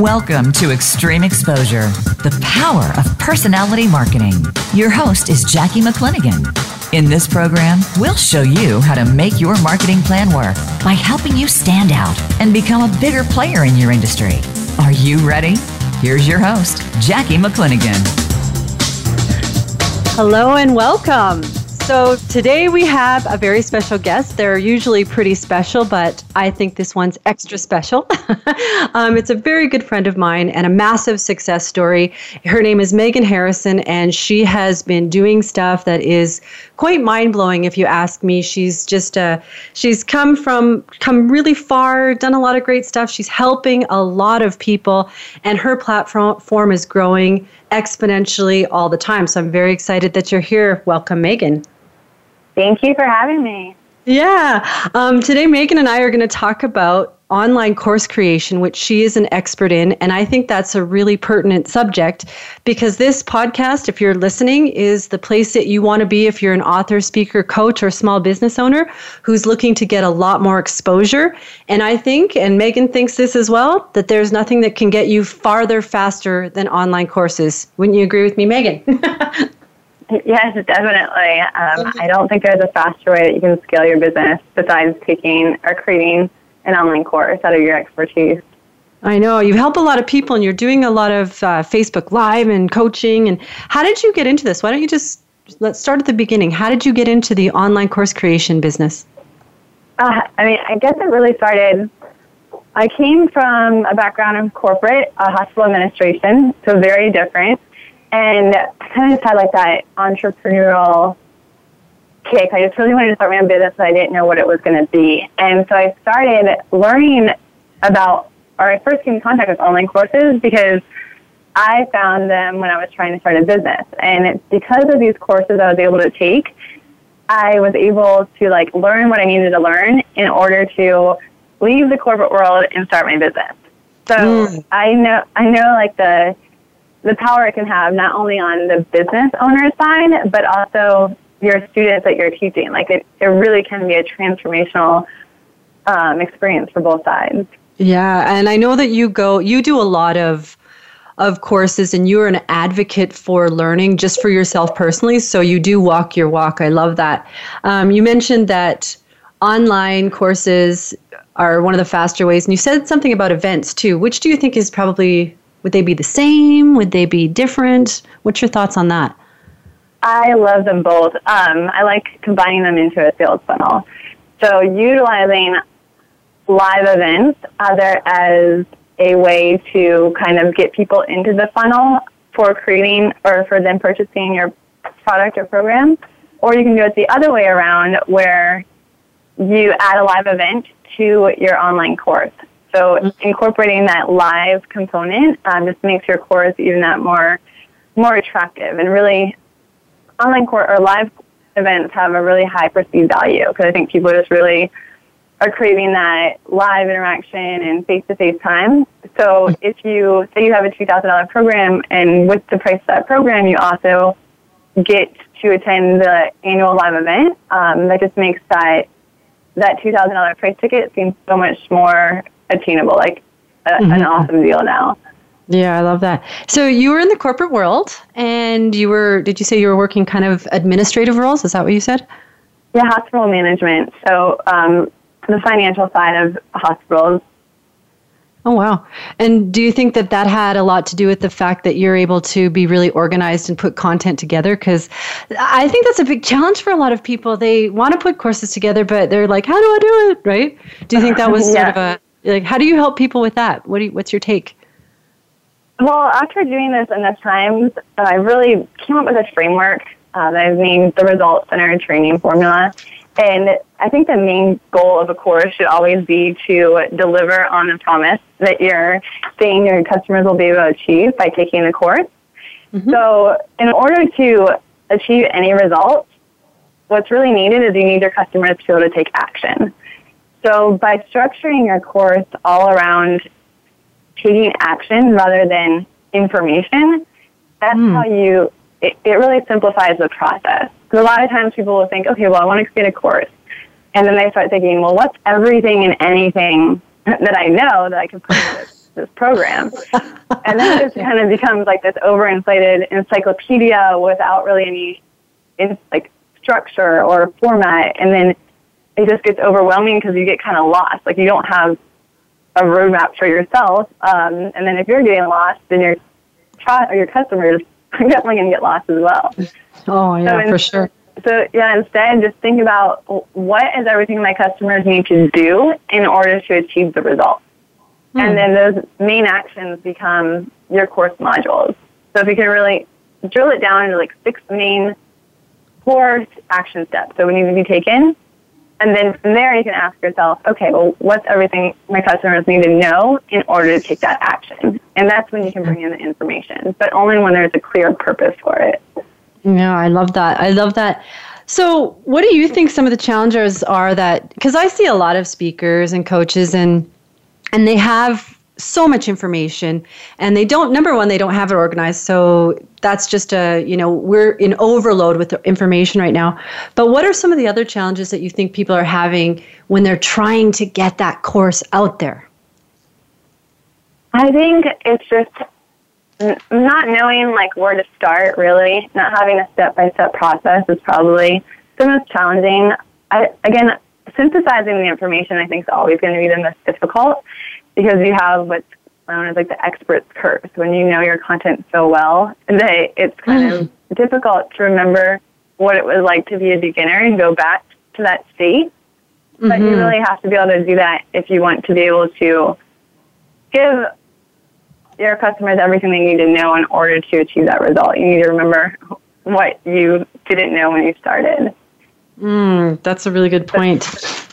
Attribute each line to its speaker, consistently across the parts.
Speaker 1: Welcome to Extreme Exposure, the power of personality marketing. Your host is Jackie McClinigan. In this program, we'll show you how to make your marketing plan work by helping you stand out and become a bigger player in your industry. Are you ready? Here's your host, Jackie McClinigan.
Speaker 2: Hello and welcome. So, today we have a very special guest. They're usually pretty special, but I think this one's extra special. um, it's a very good friend of mine and a massive success story. Her name is Megan Harrison, and she has been doing stuff that is quite mind blowing, if you ask me. She's just uh, she's come from come really far, done a lot of great stuff. She's helping a lot of people, and her platform is growing exponentially all the time. So I'm very excited that you're here. Welcome, Megan.
Speaker 3: Thank you for having me.
Speaker 2: Yeah. Um, today, Megan and I are going to talk about online course creation, which she is an expert in. And I think that's a really pertinent subject because this podcast, if you're listening, is the place that you want to be if you're an author, speaker, coach, or small business owner who's looking to get a lot more exposure. And I think, and Megan thinks this as well, that there's nothing that can get you farther faster than online courses. Wouldn't you agree with me, Megan?
Speaker 3: Yes, definitely. Um, I don't think there's a faster way that you can scale your business besides taking or creating an online course out of your expertise.
Speaker 2: I know you help a lot of people, and you're doing a lot of uh, Facebook Live and coaching. And how did you get into this? Why don't you just let's start at the beginning? How did you get into the online course creation business?
Speaker 3: Uh, I mean, I guess it really started. I came from a background in corporate uh, hospital administration, so very different and I kind of just had like that entrepreneurial kick. I just really wanted to start my own business, but I didn't know what it was going to be. And so I started learning about, or I first came in contact with online courses because I found them when I was trying to start a business. And it's because of these courses I was able to take, I was able to like learn what I needed to learn in order to leave the corporate world and start my business. So mm. I know, I know like the, the power it can have not only on the business owner's side, but also your students that you're teaching. Like it, it really can be a transformational um, experience for both sides.
Speaker 2: Yeah, and I know that you go, you do a lot of of courses and you're an advocate for learning just for yourself personally so you do walk your walk i love that um, you mentioned that online courses are one of the faster ways and you said something about events too which do you think is probably would they be the same? Would they be different? What's your thoughts on that?
Speaker 3: I love them both. Um, I like combining them into a sales funnel. So utilizing live events either as a way to kind of get people into the funnel for creating or for them purchasing your product or program, or you can do it the other way around where you add a live event to your online course. So incorporating that live component um, just makes your course even that more more attractive and really online course or live events have a really high perceived value because I think people just really are craving that live interaction and face-to-face time. So if you say you have a $2,000 program and with the price of that program, you also get to attend the annual live event, um, that just makes that that $2,000 price ticket seem so much more attainable, like a, mm-hmm. an awesome deal now.
Speaker 2: Yeah, I love that. So you were in the corporate world, and you were. Did you say you were working kind of administrative roles? Is that what you said?
Speaker 3: Yeah, hospital management. So um, the financial side of hospitals.
Speaker 2: Oh wow! And do you think that that had a lot to do with the fact that you're able to be really organized and put content together? Because I think that's a big challenge for a lot of people. They want to put courses together, but they're like, "How do I do it?" Right? Do you think that was yeah. sort of a like, how do you help people with that? What do you, what's your take?
Speaker 3: Well, after doing this enough times, I really came up with a framework uh, that I've named the Results Center Training Formula. And I think the main goal of a course should always be to deliver on the promise that you're saying your customers will be able to achieve by taking the course. Mm-hmm. So, in order to achieve any results, what's really needed is you need your customers to be able to take action. So, by structuring your course all around taking action rather than information, that's mm. how you, it, it really simplifies the process. Because a lot of times people will think, okay, well, I want to create a course. And then they start thinking, well, what's everything and anything that I know that I can put in this, this program? and then it just kind of becomes like this overinflated encyclopedia without really any in, like structure or format. And then it just gets overwhelming because you get kind of lost. Like you don't have a roadmap for yourself. Um, and then if you're getting lost, then your or your customers are definitely going to get lost as well.
Speaker 2: Oh yeah, so for sure.
Speaker 3: So yeah, instead just think about what is everything my customers need to do in order to achieve the result. Hmm. And then those main actions become your course modules. So if you can really drill it down into like six main core action steps that would need to be taken, and then from there, you can ask yourself, okay, well, what's everything my customers need to know in order to take that action? And that's when you can bring in the information, but only when there's a clear purpose for it.
Speaker 2: Yeah, I love that. I love that. So, what do you think some of the challenges are that because I see a lot of speakers and coaches and and they have so much information and they don't number one they don't have it organized so that's just a you know we're in overload with information right now. But what are some of the other challenges that you think people are having when they're trying to get that course out there?
Speaker 3: I think it's just not knowing like where to start really. Not having a step-by-step process is probably the most challenging. I, again synthesizing the information i think is always going to be the most difficult because you have what's known as like the expert's curse. When you know your content so well, that it's kind of mm. difficult to remember what it was like to be a beginner and go back to that state. Mm-hmm. But you mm-hmm. really have to be able to do that if you want to be able to give your customers everything they need to know in order to achieve that result. You need to remember what you didn't know when you started.
Speaker 2: Mm, that's a really good point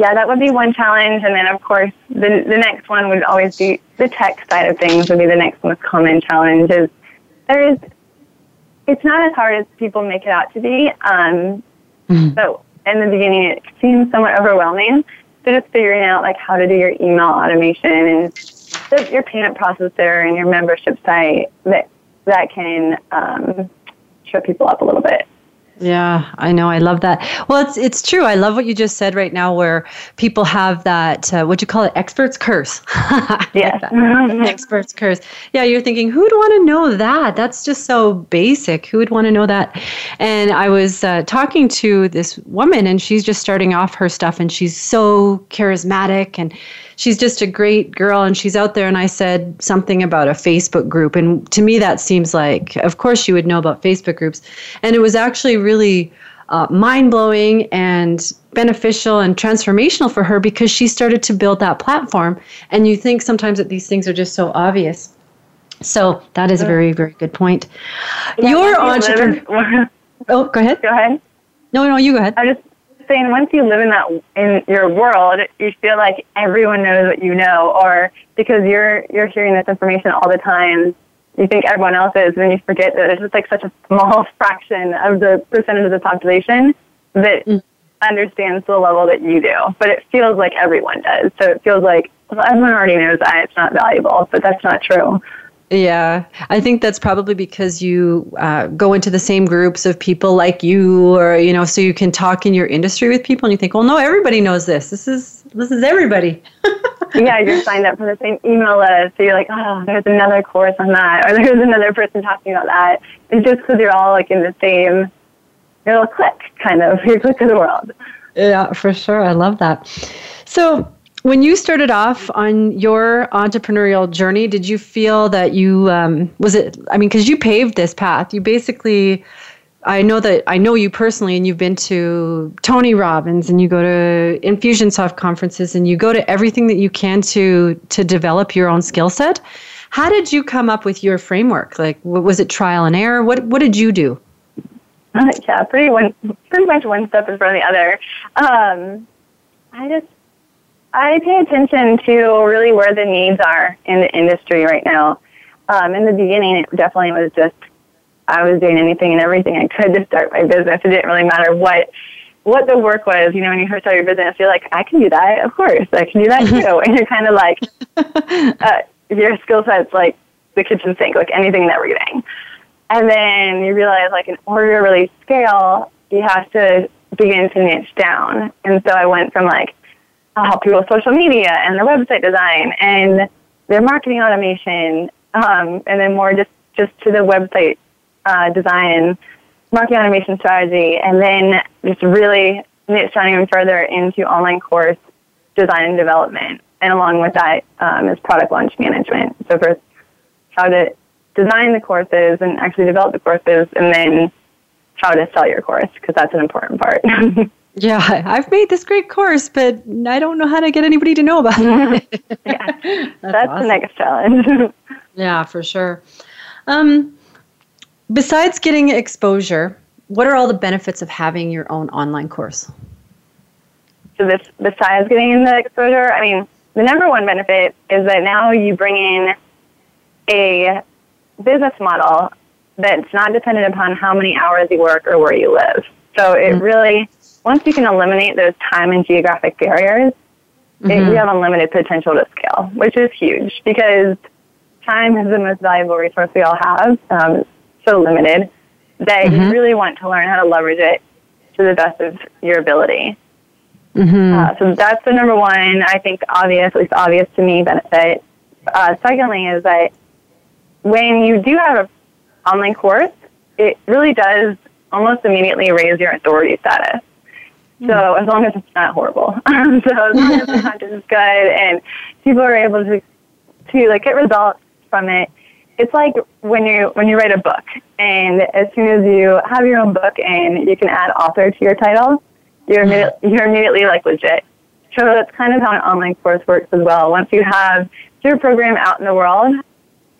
Speaker 3: yeah, that would be one challenge. And then, of course, the, the next one would always be the tech side of things would be the next most common challenge is there is, it's not as hard as people make it out to be. Um, mm-hmm. So in the beginning, it seems somewhat overwhelming. So just figuring out like how to do your email automation and the, your payment processor and your membership site that, that can um, show people up a little bit.
Speaker 2: Yeah, I know. I love that. Well, it's it's true. I love what you just said right now, where people have that uh, what you call it, expert's curse.
Speaker 3: yeah,
Speaker 2: like expert's curse. Yeah, you're thinking, who'd want to know that? That's just so basic. Who would want to know that? And I was uh, talking to this woman, and she's just starting off her stuff, and she's so charismatic and she's just a great girl and she's out there and I said something about a Facebook group and to me that seems like of course you would know about Facebook groups. And it was actually really uh, mind blowing and beneficial and transformational for her because she started to build that platform. And you think sometimes that these things are just so obvious. So that is a very very good point.
Speaker 3: Yeah, your entrepreneur
Speaker 2: oh go ahead.
Speaker 3: Go ahead.
Speaker 2: No no you go ahead.
Speaker 3: I just saying once you live in that in your world, you feel like everyone knows what you know, or because you're you're hearing this information all the time, you think everyone else is, and you forget that it's just like such a small fraction of the percentage of the population that mm. understands the level that you do. But it feels like everyone does. So it feels like well, everyone already knows that it's not valuable, but that's not true.
Speaker 2: Yeah, I think that's probably because you uh, go into the same groups of people like you, or you know, so you can talk in your industry with people, and you think, well, no, everybody knows this. This is this is everybody.
Speaker 3: yeah, you're signed up for the same email list, so you're like, oh, there's another course on that, or there's another person talking about that. It's just because you're all like in the same little click, kind of your click of the world.
Speaker 2: Yeah, for sure. I love that. So when you started off on your entrepreneurial journey, did you feel that you um, was it? I mean, because you paved this path. You basically, I know that I know you personally, and you've been to Tony Robbins, and you go to Infusionsoft conferences, and you go to everything that you can to to develop your own skill set. How did you come up with your framework? Like, was it trial and error? What What did you do?
Speaker 3: yeah, pretty one, pretty much one step in front of the other. Um, I just I pay attention to really where the needs are in the industry right now. Um, in the beginning, it definitely was just I was doing anything and everything I could to start my business. It didn't really matter what what the work was. You know, when you first start your business, you're like, I can do that. Of course, I can do that too. and you're kind of like, uh, your skill set's like the kitchen sink, like anything that we're getting. And then you realize, like, in order to really scale, you have to begin to niche down. And so I went from like, I'll help people with social media and their website design and their marketing automation, um, and then more just, just to the website uh, design, marketing automation strategy, and then just really niche down even further into online course design and development. And along with that um, is product launch management. So first, how to design the courses and actually develop the courses, and then how to sell your course because that's an important part.
Speaker 2: yeah, I've made this great course, but I don't know how to get anybody to know about it.
Speaker 3: yeah, that's, that's awesome. the next challenge.
Speaker 2: yeah, for sure. Um, besides getting exposure, what are all the benefits of having your own online course?
Speaker 3: So this, besides getting the exposure, I mean, the number one benefit is that now you bring in a business model that's not dependent upon how many hours you work or where you live. So it mm-hmm. really, once you can eliminate those time and geographic barriers, mm-hmm. it, we have unlimited potential to scale, which is huge because time is the most valuable resource we all have. Um, so limited that mm-hmm. you really want to learn how to leverage it to the best of your ability. Mm-hmm. Uh, so that's the number one, I think, obvious, at least obvious to me, benefit. Uh, secondly, is that when you do have an online course, it really does almost immediately raise your authority status. So as long as it's not horrible, so as long as the content is good and people are able to to like get results from it, it's like when you when you write a book, and as soon as you have your own book and you can add author to your title, you're immediately, you're immediately like legit. So that's kind of how an online course works as well. Once you have your program out in the world,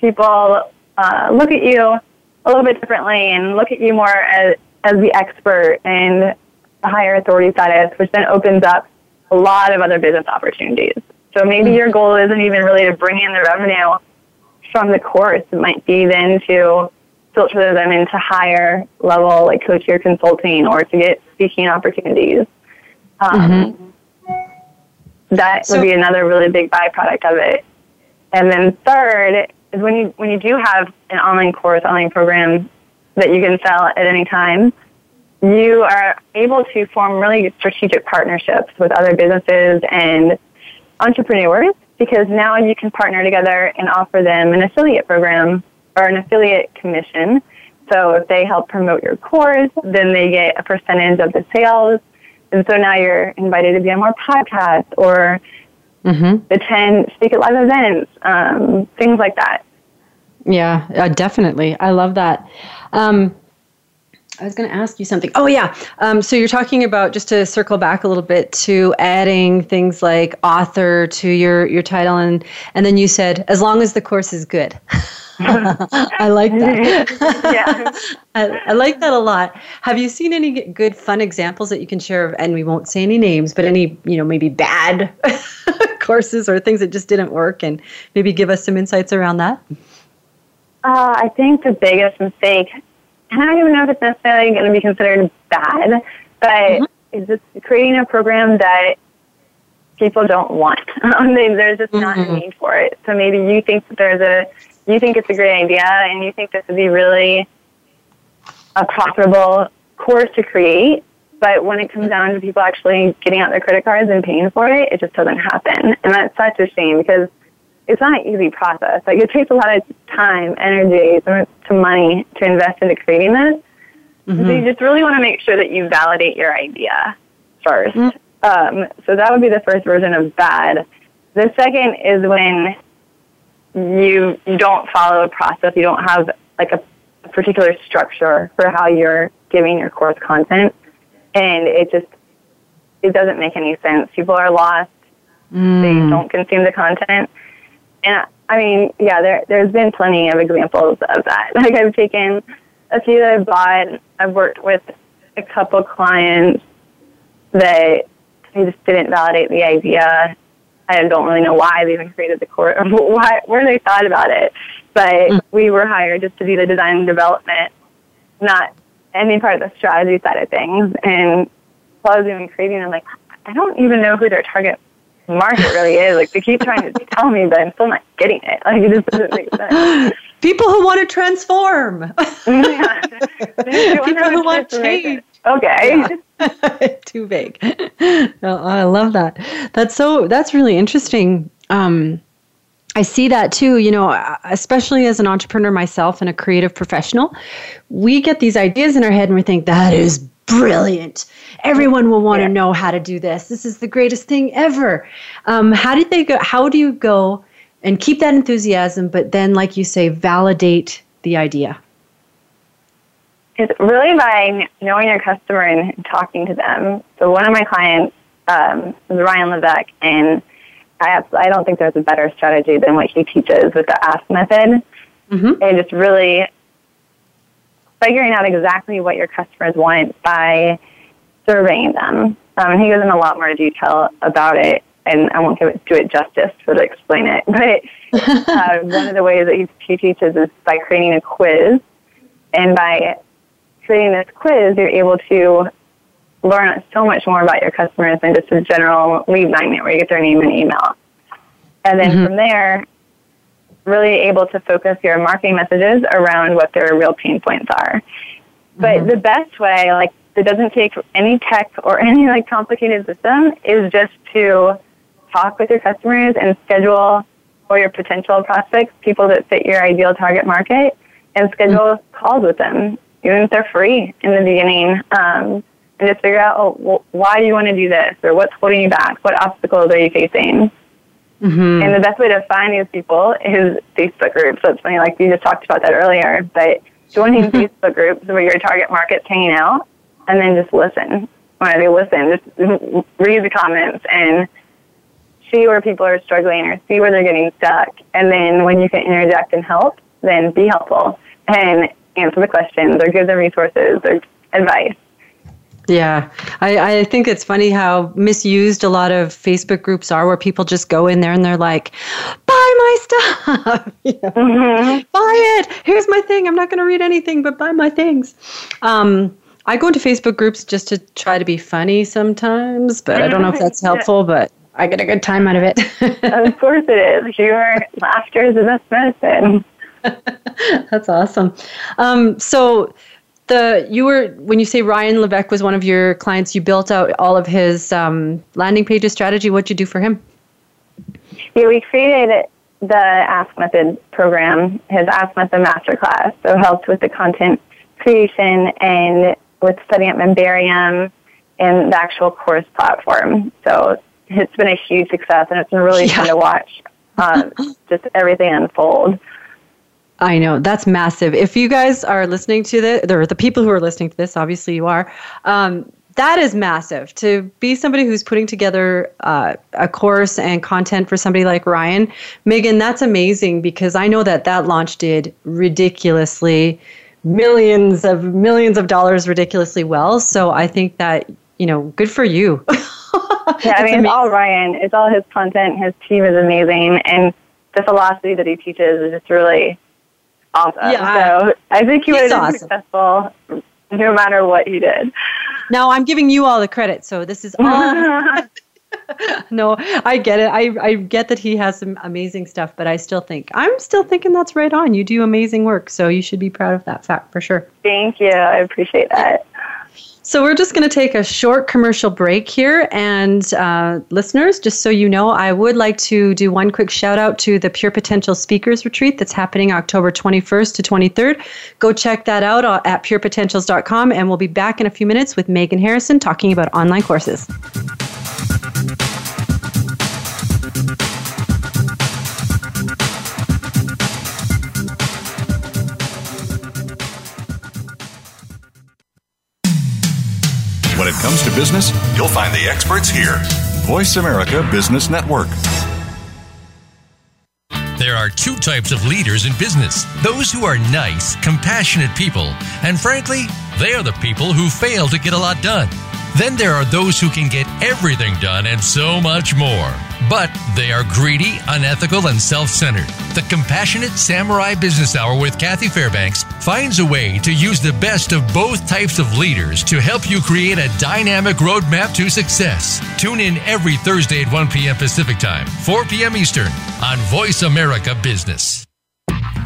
Speaker 3: people uh, look at you a little bit differently and look at you more as as the expert and the higher authority status, which then opens up a lot of other business opportunities. So maybe your goal isn't even really to bring in the revenue from the course. It might be then to filter them into higher level, like coach your consulting or to get speaking opportunities. Um, mm-hmm. That so, would be another really big byproduct of it. And then third is when you when you do have an online course, online program that you can sell at any time, you are able to form really strategic partnerships with other businesses and entrepreneurs because now you can partner together and offer them an affiliate program or an affiliate commission. So if they help promote your course, then they get a percentage of the sales. And so now you're invited to be on more podcasts or mm-hmm. attend, speak at live events, um, things like that.
Speaker 2: Yeah, uh, definitely. I love that. Um, I was going to ask you something. Oh, yeah. Um, so you're talking about just to circle back a little bit to adding things like author to your your title, and and then you said as long as the course is good. I like that. yeah, I, I, like that a lot. Have you seen any good fun examples that you can share? Of, and we won't say any names, but any you know maybe bad courses or things that just didn't work, and maybe give us some insights around that.
Speaker 3: Uh, I think the biggest mistake and I don't even know if it's necessarily going to be considered bad, but mm-hmm. is this creating a program that people don't want? there's just mm-hmm. not a mm-hmm. need for it. So maybe you think that there's a, you think it's a great idea, and you think this would be really a profitable course to create. But when it comes down to people actually getting out their credit cards and paying for it, it just doesn't happen. And that's such a shame because it's not an easy process. Like it takes a lot of time, energy, to money to invest into creating this. Mm-hmm. So you just really want to make sure that you validate your idea 1st mm-hmm. um, so that would be the first version of bad. The second is when you you don't follow a process. You don't have like a, a particular structure for how you're giving your course content, and it just it doesn't make any sense. People are lost. Mm. They don't consume the content and I mean, yeah, there there's been plenty of examples of that. Like I've taken a few that I've bought. I've worked with a couple clients that they just didn't validate the idea. I don't really know why they even created the course, or why where they thought about it. But mm. we were hired just to do the design and development, not any part of the strategy side of things. And while I was doing creating, I'm like, I don't even know who their target market really is. Like they keep trying to tell me, but I'm still not getting it. Like it just doesn't make sense.
Speaker 2: People who want to transform. yeah. People who want change.
Speaker 3: Okay.
Speaker 2: Yeah. Too big. No, I love that. That's so. That's really interesting. Um, I see that too, you know, especially as an entrepreneur myself and a creative professional, we get these ideas in our head and we think that is brilliant. Everyone will want yeah. to know how to do this. This is the greatest thing ever. Um, how did they go? How do you go and keep that enthusiasm, but then, like you say, validate the idea?
Speaker 3: It's really by knowing your customer and talking to them. So one of my clients um, is Ryan Levesque, and I, I don't think there's a better strategy than what he teaches with the ask method. Mm-hmm. And just really figuring out exactly what your customers want by surveying them. Um, and he goes in a lot more detail about it, and I won't give it, do it justice to explain it. But uh, one of the ways that he teaches is by creating a quiz. And by creating this quiz, you're able to learn so much more about your customers than just a general lead magnet where you get their name and email. And then mm-hmm. from there, really able to focus your marketing messages around what their real pain points are. But mm-hmm. the best way, like, it doesn't take any tech or any like complicated system, is just to talk with your customers and schedule or your potential prospects, people that fit your ideal target market, and schedule mm-hmm. calls with them, even if they're free in the beginning. Um, and just figure out, oh, well, why do you want to do this, or what's holding you back? What obstacles are you facing? Mm-hmm. And the best way to find these people is Facebook groups. So it's funny, like you just talked about that earlier, but joining Facebook groups where your target market's hanging out, and then just listen. When they listen, just read the comments and see where people are struggling or see where they're getting stuck. And then when you can interject and help, then be helpful and answer the questions or give them resources or advice.
Speaker 2: Yeah, I, I think it's funny how misused a lot of Facebook groups are, where people just go in there and they're like, "Buy my stuff, mm-hmm. buy it. Here's my thing. I'm not going to read anything, but buy my things." Um, I go into Facebook groups just to try to be funny sometimes, but I don't know if that's helpful. But I get a good time out of it.
Speaker 3: of course, it is. Humor, laughter is the best medicine.
Speaker 2: that's awesome. Um, so the you were when you say Ryan Levesque was one of your clients, you built out all of his um, landing pages strategy. What'd you do for him?
Speaker 3: Yeah, we created the Ask Method program, his Ask Method masterclass. So helped with the content creation and with setting up Memberium and the actual course platform. So it's been a huge success, and it's been really yeah. fun to watch um, just everything unfold.
Speaker 2: I know that's massive. If you guys are listening to this, or the people who are listening to this, obviously you are. Um, that is massive to be somebody who's putting together uh, a course and content for somebody like Ryan. Megan, that's amazing because I know that that launch did ridiculously millions of millions of dollars ridiculously well. So I think that you know, good for you.
Speaker 3: yeah, I mean, amazing. it's all Ryan. It's all his content. His team is amazing, and the philosophy that he teaches is just really awesome. Yeah. So I think he been awesome. successful no matter what he did.
Speaker 2: Now I'm giving you all the credit, so this is all. no, I get it. I, I get that he has some amazing stuff, but I still think I'm still thinking that's right on. You do amazing work, so you should be proud of that fact for sure.
Speaker 3: Thank you. I appreciate that.
Speaker 2: So, we're just going to take a short commercial break here. And uh, listeners, just so you know, I would like to do one quick shout out to the Pure Potential Speakers Retreat that's happening October 21st to 23rd. Go check that out at purepotentials.com. And we'll be back in a few minutes with Megan Harrison talking about online courses.
Speaker 4: Comes to business, you'll find the experts here. Voice America Business Network.
Speaker 5: There are two types of leaders in business those who are nice, compassionate people, and frankly, they are the people who fail to get a lot done. Then there are those who can get everything done and so much more. But they are greedy, unethical, and self centered. The Compassionate Samurai Business Hour with Kathy Fairbanks finds a way to use the best of both types of leaders to help you create a dynamic roadmap to success. Tune in every Thursday at 1 p.m. Pacific Time, 4 p.m. Eastern on Voice America Business.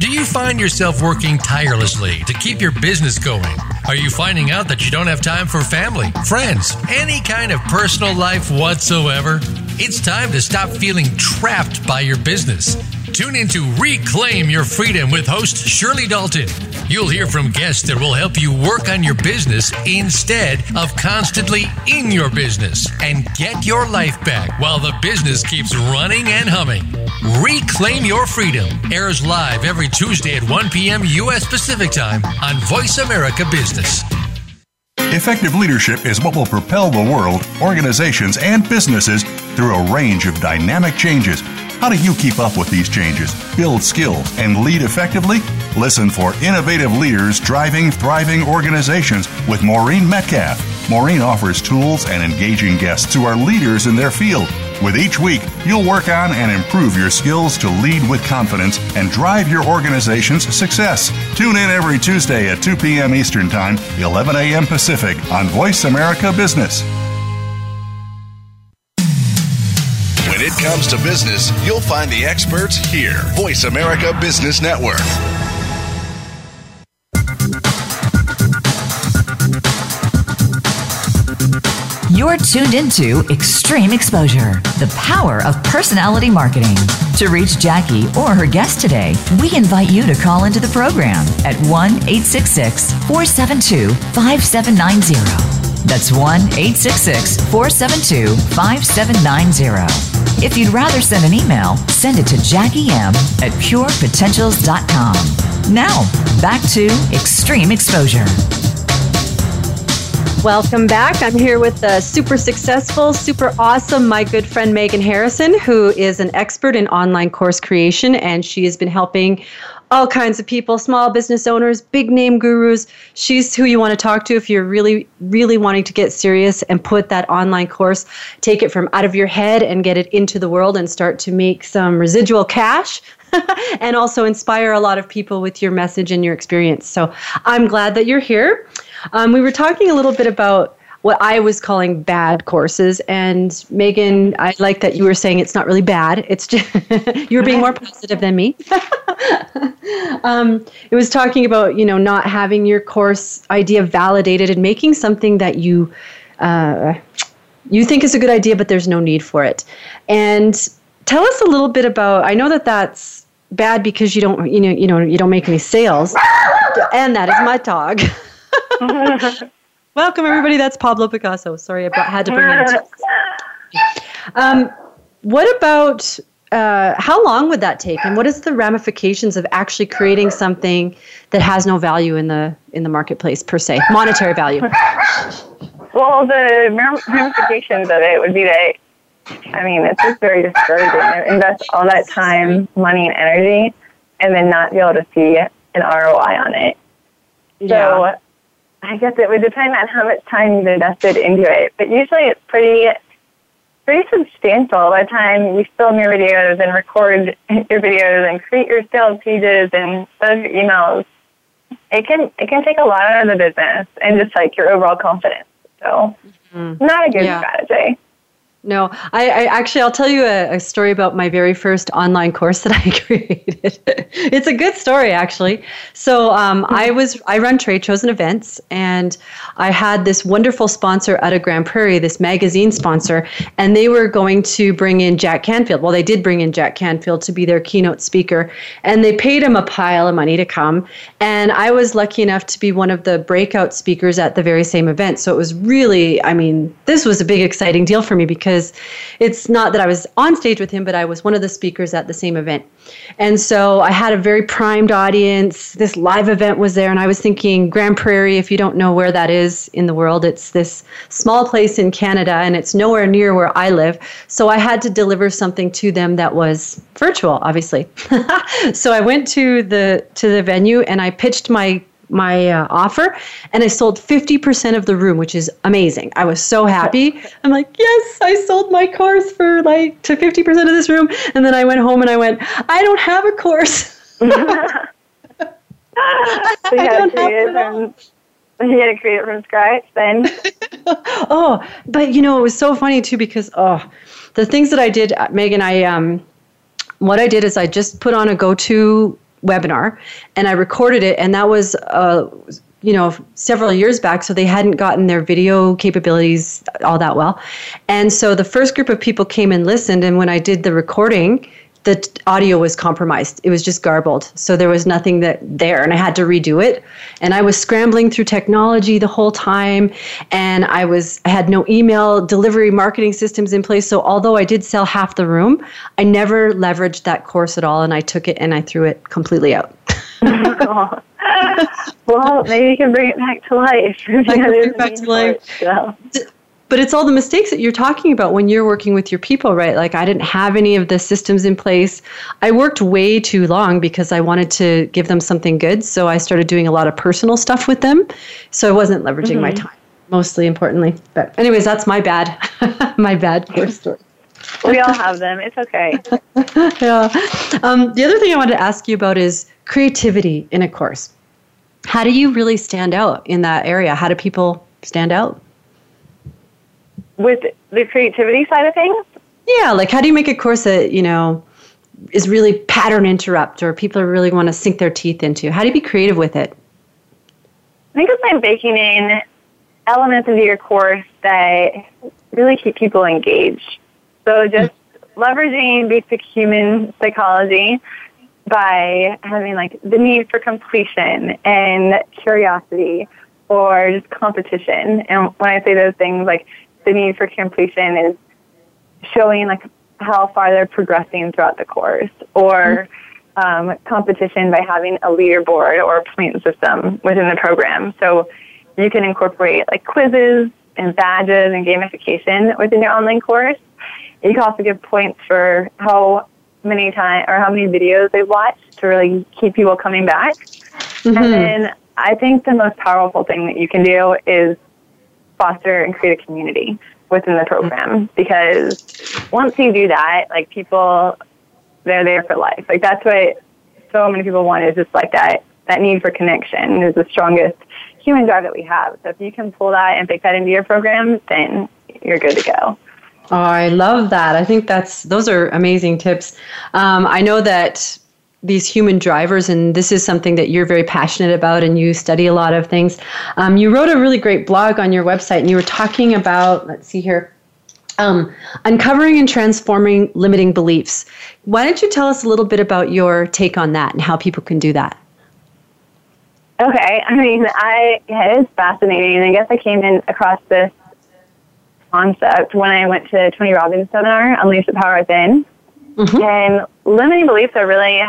Speaker 5: Do you find yourself working tirelessly to keep your business going? Are you finding out that you don't have time for family, friends, any kind of personal life whatsoever? It's time to stop feeling trapped by your business. Tune in to Reclaim Your Freedom with host Shirley Dalton. You'll hear from guests that will help you work on your business instead of constantly in your business and get your life back while the business keeps running and humming. Reclaim Your Freedom airs live every Tuesday at 1 p.m. U.S. Pacific Time on Voice America Business.
Speaker 4: Effective leadership is what will propel the world, organizations, and businesses through a range of dynamic changes. How do you keep up with these changes, build skills, and lead effectively? Listen for innovative leaders driving thriving organizations with Maureen Metcalf. Maureen offers tools and engaging guests who are leaders in their field. With each week, you'll work on and improve your skills to lead with confidence and drive your organization's success. Tune in every Tuesday at 2 p.m. Eastern Time, 11 a.m. Pacific on Voice America Business. Comes to business, you'll find the experts here. Voice America Business Network.
Speaker 1: You're tuned into Extreme Exposure, the power of personality marketing. To reach Jackie or her guest today, we invite you to call into the program at 1 866 472 5790. That's 1 866 472 5790. If you'd rather send an email, send it to Jackie M at purepotentials.com. Now, back to Extreme Exposure.
Speaker 2: Welcome back. I'm here with the super successful, super awesome, my good friend Megan Harrison, who is an expert in online course creation, and she has been helping all kinds of people, small business owners, big name gurus. She's who you want to talk to if you're really, really wanting to get serious and put that online course, take it from out of your head and get it into the world and start to make some residual cash. and also inspire a lot of people with your message and your experience. So I'm glad that you're here. Um, we were talking a little bit about what I was calling bad courses. And Megan, I like that you were saying it's not really bad. It's just you were being more positive than me. um, it was talking about you know not having your course idea validated and making something that you uh, you think is a good idea, but there's no need for it. And tell us a little bit about. I know that that's bad because you don't you know you know you don't make any sales, and that is my dog. Welcome, everybody. That's Pablo Picasso. Sorry, I had to bring it. Um, what about uh, how long would that take, and what is the ramifications of actually creating something that has no value in the in the marketplace per se, monetary value?
Speaker 3: Well, the ramifications of it would be that I mean, it's just very discouraging. Invest all that time, money, and energy, and then not be able to see an ROI on it. So yeah. I guess it would depend on how much time you've invested into it. But usually it's pretty pretty substantial by the time you film your videos and record your videos and create your sales pages and send your emails. It can it can take a lot out of the business and just like your overall confidence. So mm-hmm. not a good yeah. strategy.
Speaker 2: No, I, I, actually I'll tell you a, a, story about my very first online course that I created. it's a good story actually. So um, I was I run trade shows and events, and I had this wonderful sponsor out of Grande Prairie, this magazine sponsor, and they were going to bring in Jack Canfield. Well, they did bring in Jack Canfield to be their keynote speaker, and they paid him a pile of money to come. And I was lucky enough to be one of the breakout speakers at the very same event. So it was really, I mean, this was a big exciting deal for me because because it's not that I was on stage with him, but I was one of the speakers at the same event. And so I had a very primed audience. This live event was there, and I was thinking Grande Prairie, if you don't know where that is in the world, it's this small place in Canada, and it's nowhere near where I live. So I had to deliver something to them that was virtual, obviously. so I went to the to the venue and I pitched my my uh, offer and I sold 50% of the room, which is amazing. I was so happy. I'm like, yes, I sold my course for like to 50% of this room. And then I went home and I went, I don't have a course. so you
Speaker 3: had, to create from, you had to create it from scratch then.
Speaker 2: oh, but you know, it was so funny too because, oh, the things that I did, uh, Megan, I, um, what I did is I just put on a go-to webinar and I recorded it and that was uh, you know several years back so they hadn't gotten their video capabilities all that well. And so the first group of people came and listened and when I did the recording the audio was compromised. It was just garbled. So there was nothing that there and I had to redo it. And I was scrambling through technology the whole time and I was I had no email delivery marketing systems in place. So although I did sell half the room, I never leveraged that course at all and I took it and I threw it completely out.
Speaker 3: Oh, well, maybe you can bring it back to life. I can bring it back to life. So
Speaker 2: but it's all the mistakes that you're talking about when you're working with your people, right? Like I didn't have any of the systems in place. I worked way too long because I wanted to give them something good. So I started doing a lot of personal stuff with them. So I wasn't leveraging mm-hmm. my time, mostly importantly. But anyways, that's my bad, my bad course story.
Speaker 3: we all have them. It's okay.
Speaker 2: yeah. Um, the other thing I wanted to ask you about is creativity in a course. How do you really stand out in that area? How do people stand out?
Speaker 3: With the creativity side of things?
Speaker 2: Yeah, like how do you make a course that, you know, is really pattern interrupt or people really want to sink their teeth into? How do you be creative with it?
Speaker 3: I think it's by baking in elements into your course that really keep people engaged. So just leveraging basic human psychology by having like the need for completion and curiosity or just competition. And when I say those things, like the need for completion is showing like how far they're progressing throughout the course or um, competition by having a leaderboard or a point system within the program. So you can incorporate like quizzes and badges and gamification within your online course. You can also give points for how many times or how many videos they've watched to really keep people coming back. Mm-hmm. And then I think the most powerful thing that you can do is foster and create a community within the program because once you do that, like people, they're there for life. Like that's what so many people want is just like that, that need for connection is the strongest human drive that we have. So if you can pull that and bake that into your program, then you're good to go.
Speaker 2: Oh, I love that. I think that's those are amazing tips. Um, I know that these human drivers, and this is something that you're very passionate about, and you study a lot of things. Um, you wrote a really great blog on your website, and you were talking about, let's see here, um, uncovering and transforming limiting beliefs. Why don't you tell us a little bit about your take on that and how people can do that?
Speaker 3: Okay, I mean, I yeah, it is fascinating. And I guess I came in across this concept when I went to Tony Robbins' seminar, Unleash the Power Within. Mm-hmm. And limiting beliefs are really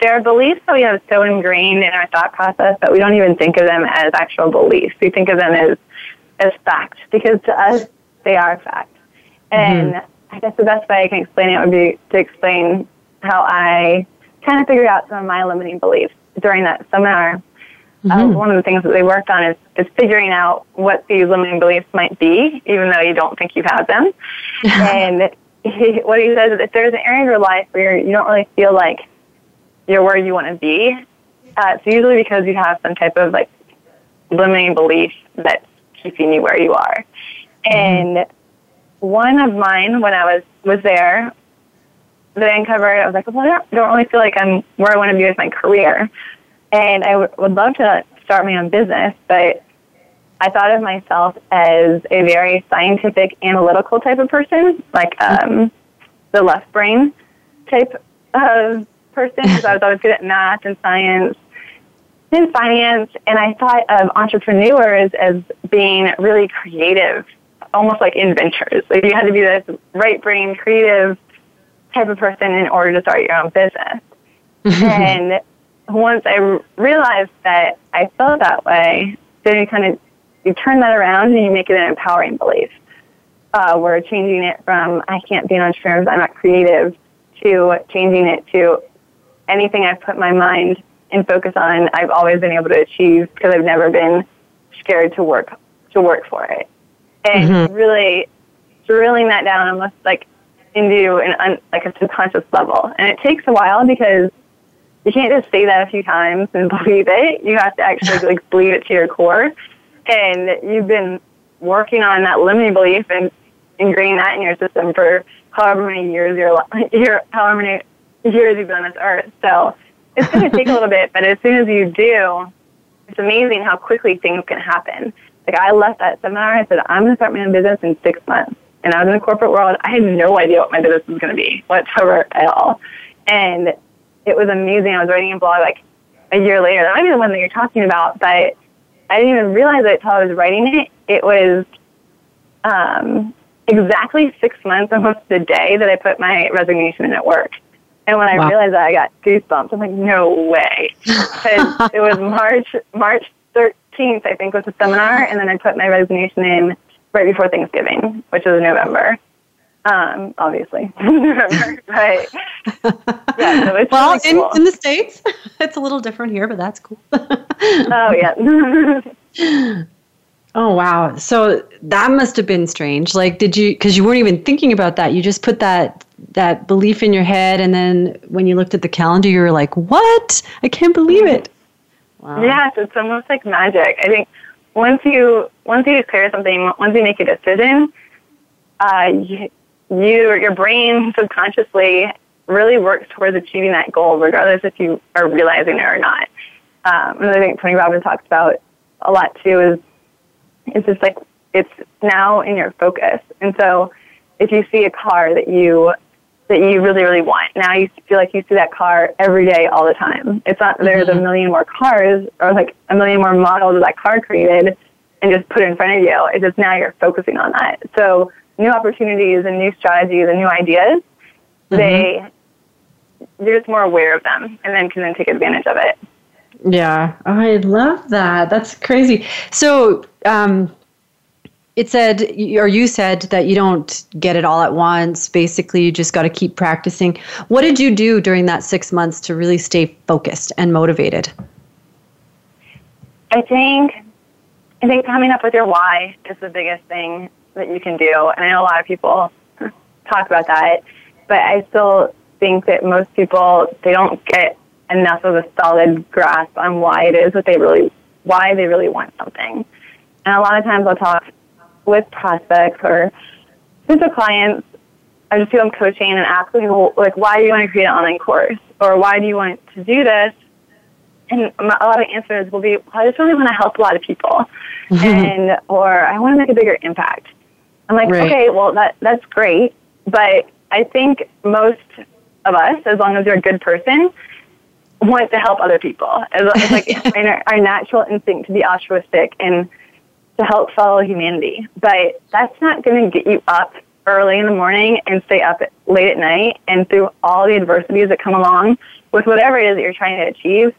Speaker 3: there are beliefs that we have so ingrained in our thought process that we don't even think of them as actual beliefs. We think of them as as fact because to us they are fact. And mm-hmm. I guess the best way I can explain it would be to explain how I kind of figured out some of my limiting beliefs during that seminar. Uh, mm-hmm. Uh, one of the things that they worked on is, is figuring out what these limiting beliefs might be, even though you don't think you have them. and he, what he says is if there's an area of your life where you don't really feel like you're where you want to be, uh, it's usually because you have some type of like limiting belief that's keeping you where you are. Mm-hmm. And one of mine, when I was was there, that I uncovered, I was like, well, I don't, don't really feel like I'm where I want to be with my career, and I w- would love to start my own business, but I thought of myself as a very scientific, analytical type of person, like um, the left brain type of person because I was always good at math and science and finance. And I thought of entrepreneurs as being really creative almost like inventors. Like you had to be this right brain, creative type of person in order to start your own business. and once I realized that I felt that way, then you kind of you turn that around and you make it an empowering belief. Uh, we're changing it from I can't be an entrepreneur, because I'm not creative, to changing it to anything I've put my mind and focus on, I've always been able to achieve because I've never been scared to work to work for it. And mm-hmm. really drilling that down almost like into an un, like a subconscious level. And it takes a while because you can't just say that a few times and believe it. You have to actually like believe it to your core. And you've been working on that limiting belief and ingraining that in your system for however many years you're, you're however many years you've been on this earth. So it's going to take a little bit, but as soon as you do, it's amazing how quickly things can happen. Like I left that seminar, I said, I'm going to start my own business in six months. And I was in the corporate world. I had no idea what my business was going to be whatsoever at all. And it was amazing. I was writing a blog like a year later. That might be the one that you're talking about, but I didn't even realize it until I was writing it. It was um, exactly six months, almost the day that I put my resignation in at work. And when wow. I realized that, I got goosebumps. I'm like, no way. Because it was March, March 13th, I think, was the seminar, and then I put my resignation in right before Thanksgiving, which is November. Um, obviously, November, right?
Speaker 2: Yeah, so it's well, really cool. in, in the states, it's a little different here, but that's cool.
Speaker 3: oh
Speaker 2: yeah. Oh wow. So that must have been strange. Like did you cuz you weren't even thinking about that. You just put that that belief in your head and then when you looked at the calendar you were like, "What? I can't believe it."
Speaker 3: Wow. Yes, it's almost like magic. I think once you once you declare something, once you make a decision, uh, you, you your brain subconsciously really works towards achieving that goal, regardless if you are realizing it or not. Um, and I think Tony Robbins talks about a lot too is it's just like it's now in your focus. And so if you see a car that you that you really, really want. Now you feel like you see that car every day, all the time. It's not there's mm-hmm. a million more cars or like a million more models of that car created and just put it in front of you. It's just now you're focusing on that. So new opportunities and new strategies and new ideas, mm-hmm. they you're just more aware of them and then can then take advantage of it.
Speaker 2: Yeah, oh, I love that. That's crazy. So, um, it said, or you said that you don't get it all at once. Basically, you just got to keep practicing. What did you do during that six months to really stay focused and motivated?
Speaker 3: I think, I think coming up with your why is the biggest thing that you can do. And I know a lot of people talk about that, but I still think that most people they don't get enough of a solid grasp on why it is that they really why they really want something. And a lot of times I'll talk with prospects or potential clients. I just feel I'm coaching and asking, like, why do you want to create an online course, or why do you want to do this? And a lot of answers will be, well, I just really want to help a lot of people, mm-hmm. and or I want to make a bigger impact. I'm like, right. okay, well that that's great, but I think most of us, as long as you're a good person, want to help other people. It's like our, our natural instinct to be altruistic and to help fellow humanity. But that's not going to get you up early in the morning and stay up late at night and through all the adversities that come along with whatever it is that you're trying to achieve.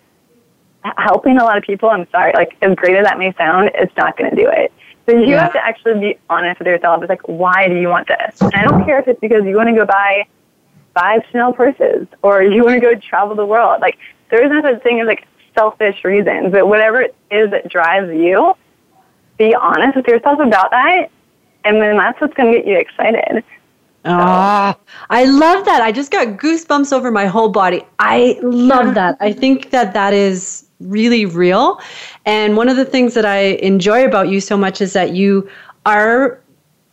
Speaker 3: Helping a lot of people, I'm sorry, like as great as that may sound, it's not going to do it. So you yeah. have to actually be honest with yourself. It's like, why do you want this? And I don't care if it's because you want to go buy five Chanel purses or you want to go travel the world. Like there is no such thing as like selfish reasons, but whatever it is that drives you, be honest with yourself about that, and then that's what's going to get you excited.
Speaker 2: Ah, oh, I love that. I just got goosebumps over my whole body. I love that. I think that that is really real. And one of the things that I enjoy about you so much is that you are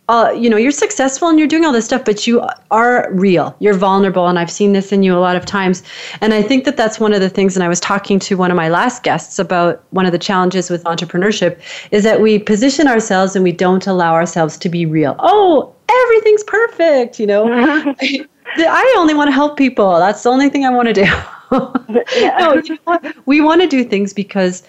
Speaker 2: uh, you know, you're successful and you're doing all this stuff, but you are real. You're vulnerable. And I've seen this in you a lot of times. And I think that that's one of the things. And I was talking to one of my last guests about one of the challenges with entrepreneurship is that we position ourselves and we don't allow ourselves to be real. Oh, everything's perfect. You know, I only want to help people. That's the only thing I want to do. no, you know we want to do things because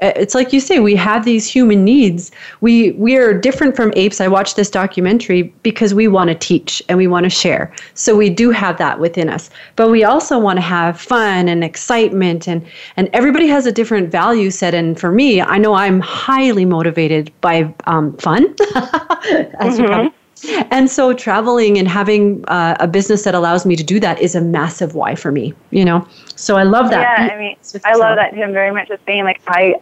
Speaker 2: it's like you say we have these human needs. We we are different from apes. I watched this documentary because we want to teach and we want to share. So we do have that within us. But we also want to have fun and excitement and and everybody has a different value set. And for me i know i'm highly motivated by um, fun. As mm-hmm. you and so traveling and having uh, a business that allows me to do that is a massive why for me, you know? So I love that.
Speaker 3: Yeah, I mean, I love that too. I'm very much the same. Like I,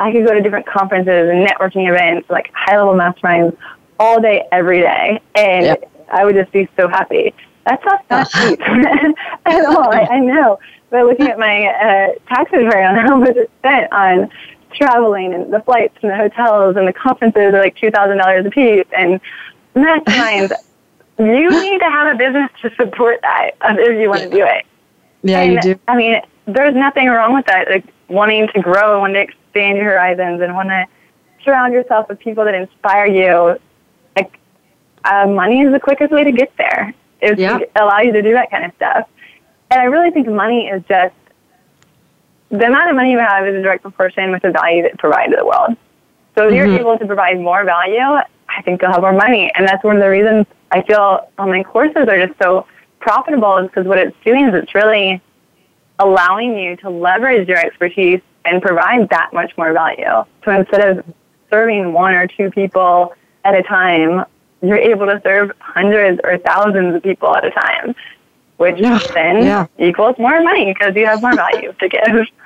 Speaker 3: I could go to different conferences and networking events, like high level masterminds all day, every day. And. I would just be so happy. That's not, cheap at all. I, I know. But looking at my uh, taxes right now, how much it's spent on traveling and the flights and the hotels and the conferences are like $2,000 a piece. And masterminds, you need to have a business to support that if you want to do it.
Speaker 2: Yeah,
Speaker 3: and,
Speaker 2: you do.
Speaker 3: I mean, there's nothing wrong with that. Like wanting to grow and wanting to expand your horizons and want to surround yourself with people that inspire you. Like, uh, money is the quickest way to get there. It yeah. allow you to do that kind of stuff. And I really think money is just the amount of money you have is a direct proportion with the value that you provide to the world. So if mm-hmm. you're able to provide more value, I think you'll have more money. And that's one of the reasons I feel online courses are just so profitable is because what it's doing is it's really allowing you to leverage your expertise and provide that much more value. So instead of serving one or two people at a time, you're able to serve hundreds or thousands of people at a time, which yeah, then yeah. equals more money because you have more value to give.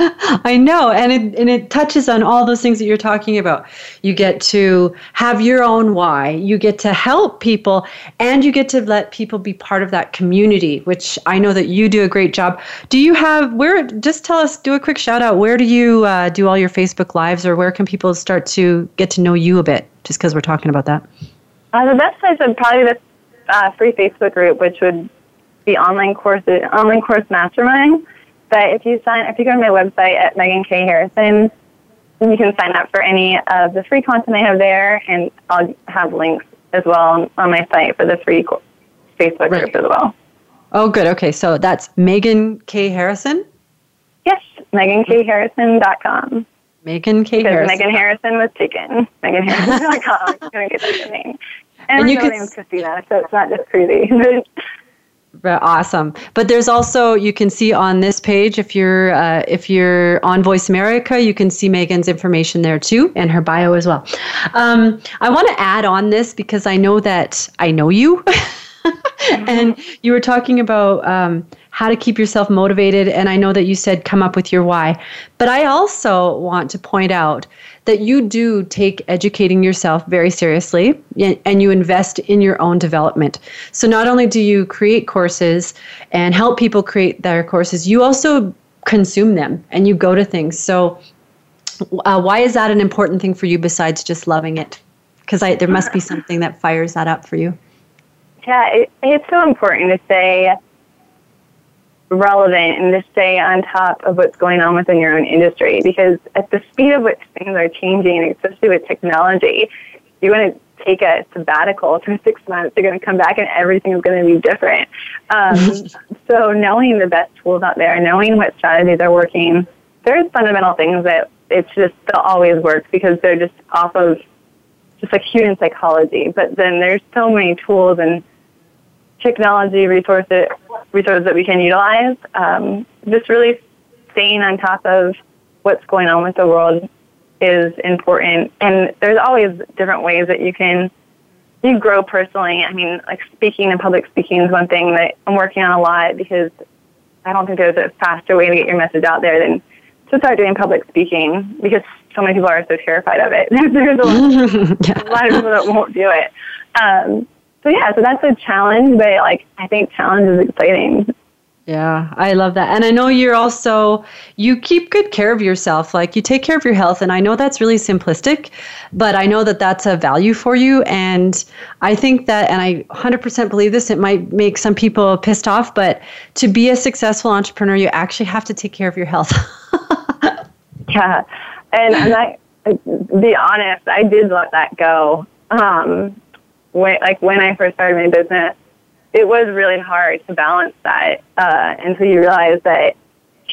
Speaker 2: I know, and it and it touches on all those things that you're talking about. You get to have your own why. You get to help people, and you get to let people be part of that community, which I know that you do a great job. Do you have where? Just tell us. Do a quick shout out. Where do you uh, do all your Facebook lives, or where can people start to get to know you a bit? Just because we're talking about that.
Speaker 3: Uh, the best place would probably the uh, free Facebook group, which would be online course online course mastermind. But if you sign, if you go to my website at Megan K Harrison, you can sign up for any of the free content I have there, and I'll have links as well on my site for the free Facebook right. group as well.
Speaker 2: Oh, good. Okay, so that's Megan K Harrison.
Speaker 3: Yes, MeganKHarrison.com. Mm-hmm.
Speaker 2: Megan K because Harrison.
Speaker 3: Megan Harrison was taken. MeganHarrison.com. I'm going to get that name. And, and you name's Christina, so it's not just crazy.
Speaker 2: Awesome. But there's also you can see on this page if you're uh, if you're on Voice America, you can see Megan's information there too and her bio as well. Um, I want to add on this because I know that I know you, and you were talking about um, how to keep yourself motivated, and I know that you said come up with your why. But I also want to point out that you do take educating yourself very seriously and you invest in your own development. So not only do you create courses and help people create their courses, you also consume them and you go to things. So uh, why is that an important thing for you besides just loving it? Because there must be something that fires that up for you.
Speaker 3: Yeah, it, it's so important to say relevant and to stay on top of what's going on within your own industry because at the speed of which things are changing, especially with technology, you're going to take a sabbatical for six months. You're going to come back and everything is going to be different. Um, so knowing the best tools out there, knowing what strategies are working, there's fundamental things that it's just they'll always work because they're just off of just like human psychology. But then there's so many tools and technology resources resources that we can utilize. Um, just really staying on top of what's going on with the world is important. And there's always different ways that you can you grow personally. I mean, like speaking and public speaking is one thing that I'm working on a lot because I don't think there's a faster way to get your message out there than to start doing public speaking because so many people are so terrified of it. there's a lot, a lot of people that won't do it. Um, so yeah, so that's a challenge, but like I think challenge is exciting.
Speaker 2: Yeah, I love that. And I know you're also you keep good care of yourself. Like you take care of your health and I know that's really simplistic, but I know that that's a value for you and I think that and I 100% believe this it might make some people pissed off, but to be a successful entrepreneur you actually have to take care of your health.
Speaker 3: yeah. And and I be honest, I did let that go. Um when, like when I first started my business, it was really hard to balance that uh, until you realize that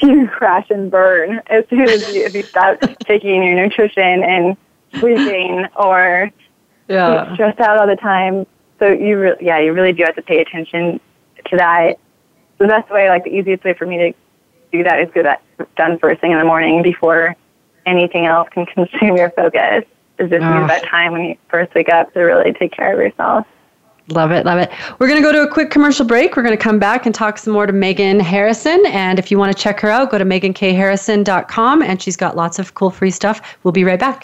Speaker 3: you crash and burn as soon as you, if you stop taking your nutrition and sleeping or
Speaker 2: Yeah.
Speaker 3: stressed out all the time. So you, re- yeah, you really do have to pay attention to that. The best way, like the easiest way for me to do that is get that done first thing in the morning before anything else can consume your focus. Is just use oh. that time when you first wake up to really take care of yourself.
Speaker 2: Love it, love it. We're going to go to a quick commercial break. We're going to come back and talk some more to Megan Harrison. And if you want to check her out, go to megankharrison.com and she's got lots of cool free stuff. We'll be right back.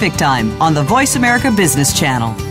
Speaker 6: Time on the Voice America Business Channel.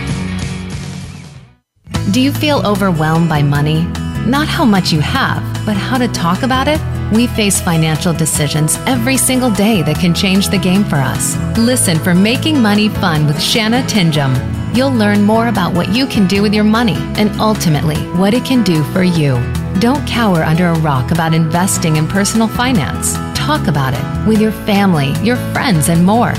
Speaker 7: Do you feel overwhelmed by money? Not how much you have, but how to talk about it? We face financial decisions every single day that can change the game for us. Listen for Making Money Fun with Shanna Tingom. You'll learn more about what you can do with your money and ultimately what it can do for you. Don't cower under a rock about investing in personal finance. Talk about it with your family, your friends, and more.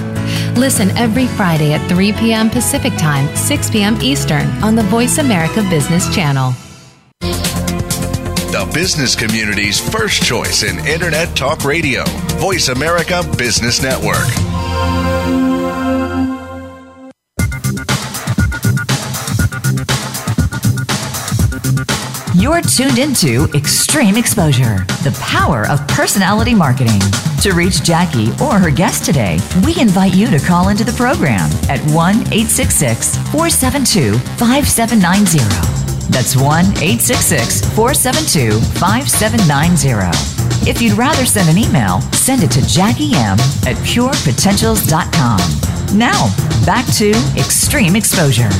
Speaker 7: Listen every Friday at 3 p.m. Pacific Time, 6 p.m. Eastern on the Voice America Business Channel.
Speaker 8: The business community's first choice in Internet Talk Radio. Voice America Business Network.
Speaker 1: You're tuned into Extreme Exposure, the power of personality marketing. To reach Jackie or her guest today, we invite you to call into the program at 1 866 472 5790. That's 1 866 472 5790. If you'd rather send an email, send it to Jackie M at purepotentials.com. Now, back to Extreme Exposure.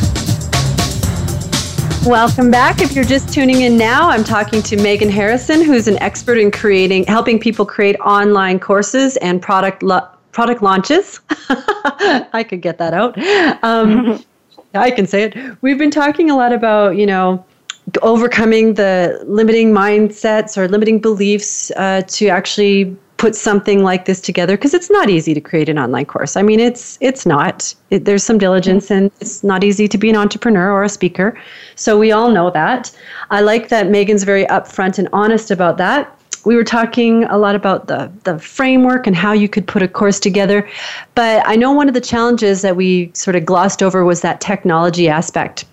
Speaker 2: Welcome back. If you're just tuning in now, I'm talking to Megan Harrison, who's an expert in creating, helping people create online courses and product lo- product launches. I could get that out. Um, I can say it. We've been talking a lot about, you know, overcoming the limiting mindsets or limiting beliefs uh, to actually put something like this together because it's not easy to create an online course. I mean, it's it's not. It, there's some diligence and it's not easy to be an entrepreneur or a speaker. So we all know that. I like that Megan's very upfront and honest about that. We were talking a lot about the the framework and how you could put a course together, but I know one of the challenges that we sort of glossed over was that technology aspect.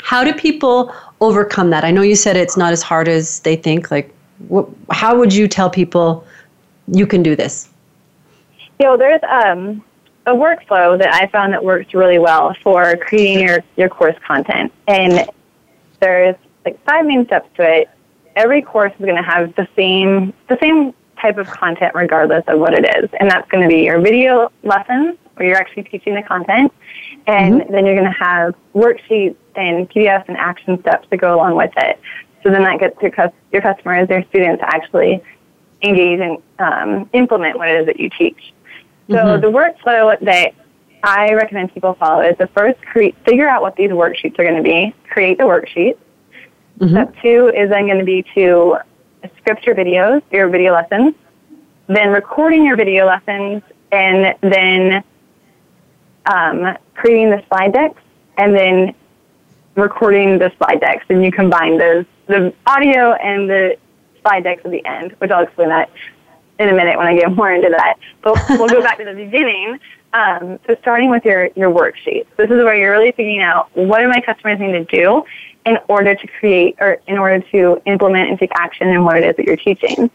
Speaker 2: How do people overcome that? I know you said it's not as hard as they think. Like, wh- how would you tell people you can do this?
Speaker 3: You know, there's um, a workflow that I found that works really well for creating your, your course content. And there's like five main steps to it. Every course is going to have the same the same type of content regardless of what it is. And that's going to be your video lessons where you're actually teaching the content. And then you're going to have worksheets and PDFs and action steps that go along with it. So then that gets your, your customers, your students actually engage and um, implement what it is that you teach. So the workflow that I recommend people follow is the first create, figure out what these worksheets are going to be, create the worksheet. Step two is then going to be to script your videos, your video lessons, then recording your video lessons, and then um, creating the slide decks, and then recording the slide decks, and you combine those the audio and the slide decks at the end, which I'll explain that in a minute when I get more into that. But we'll go back to the beginning. Um, so starting with your, your worksheets. This is where you're really figuring out what do my customers need to do in order to create or in order to implement and take action in what it is that you're teaching.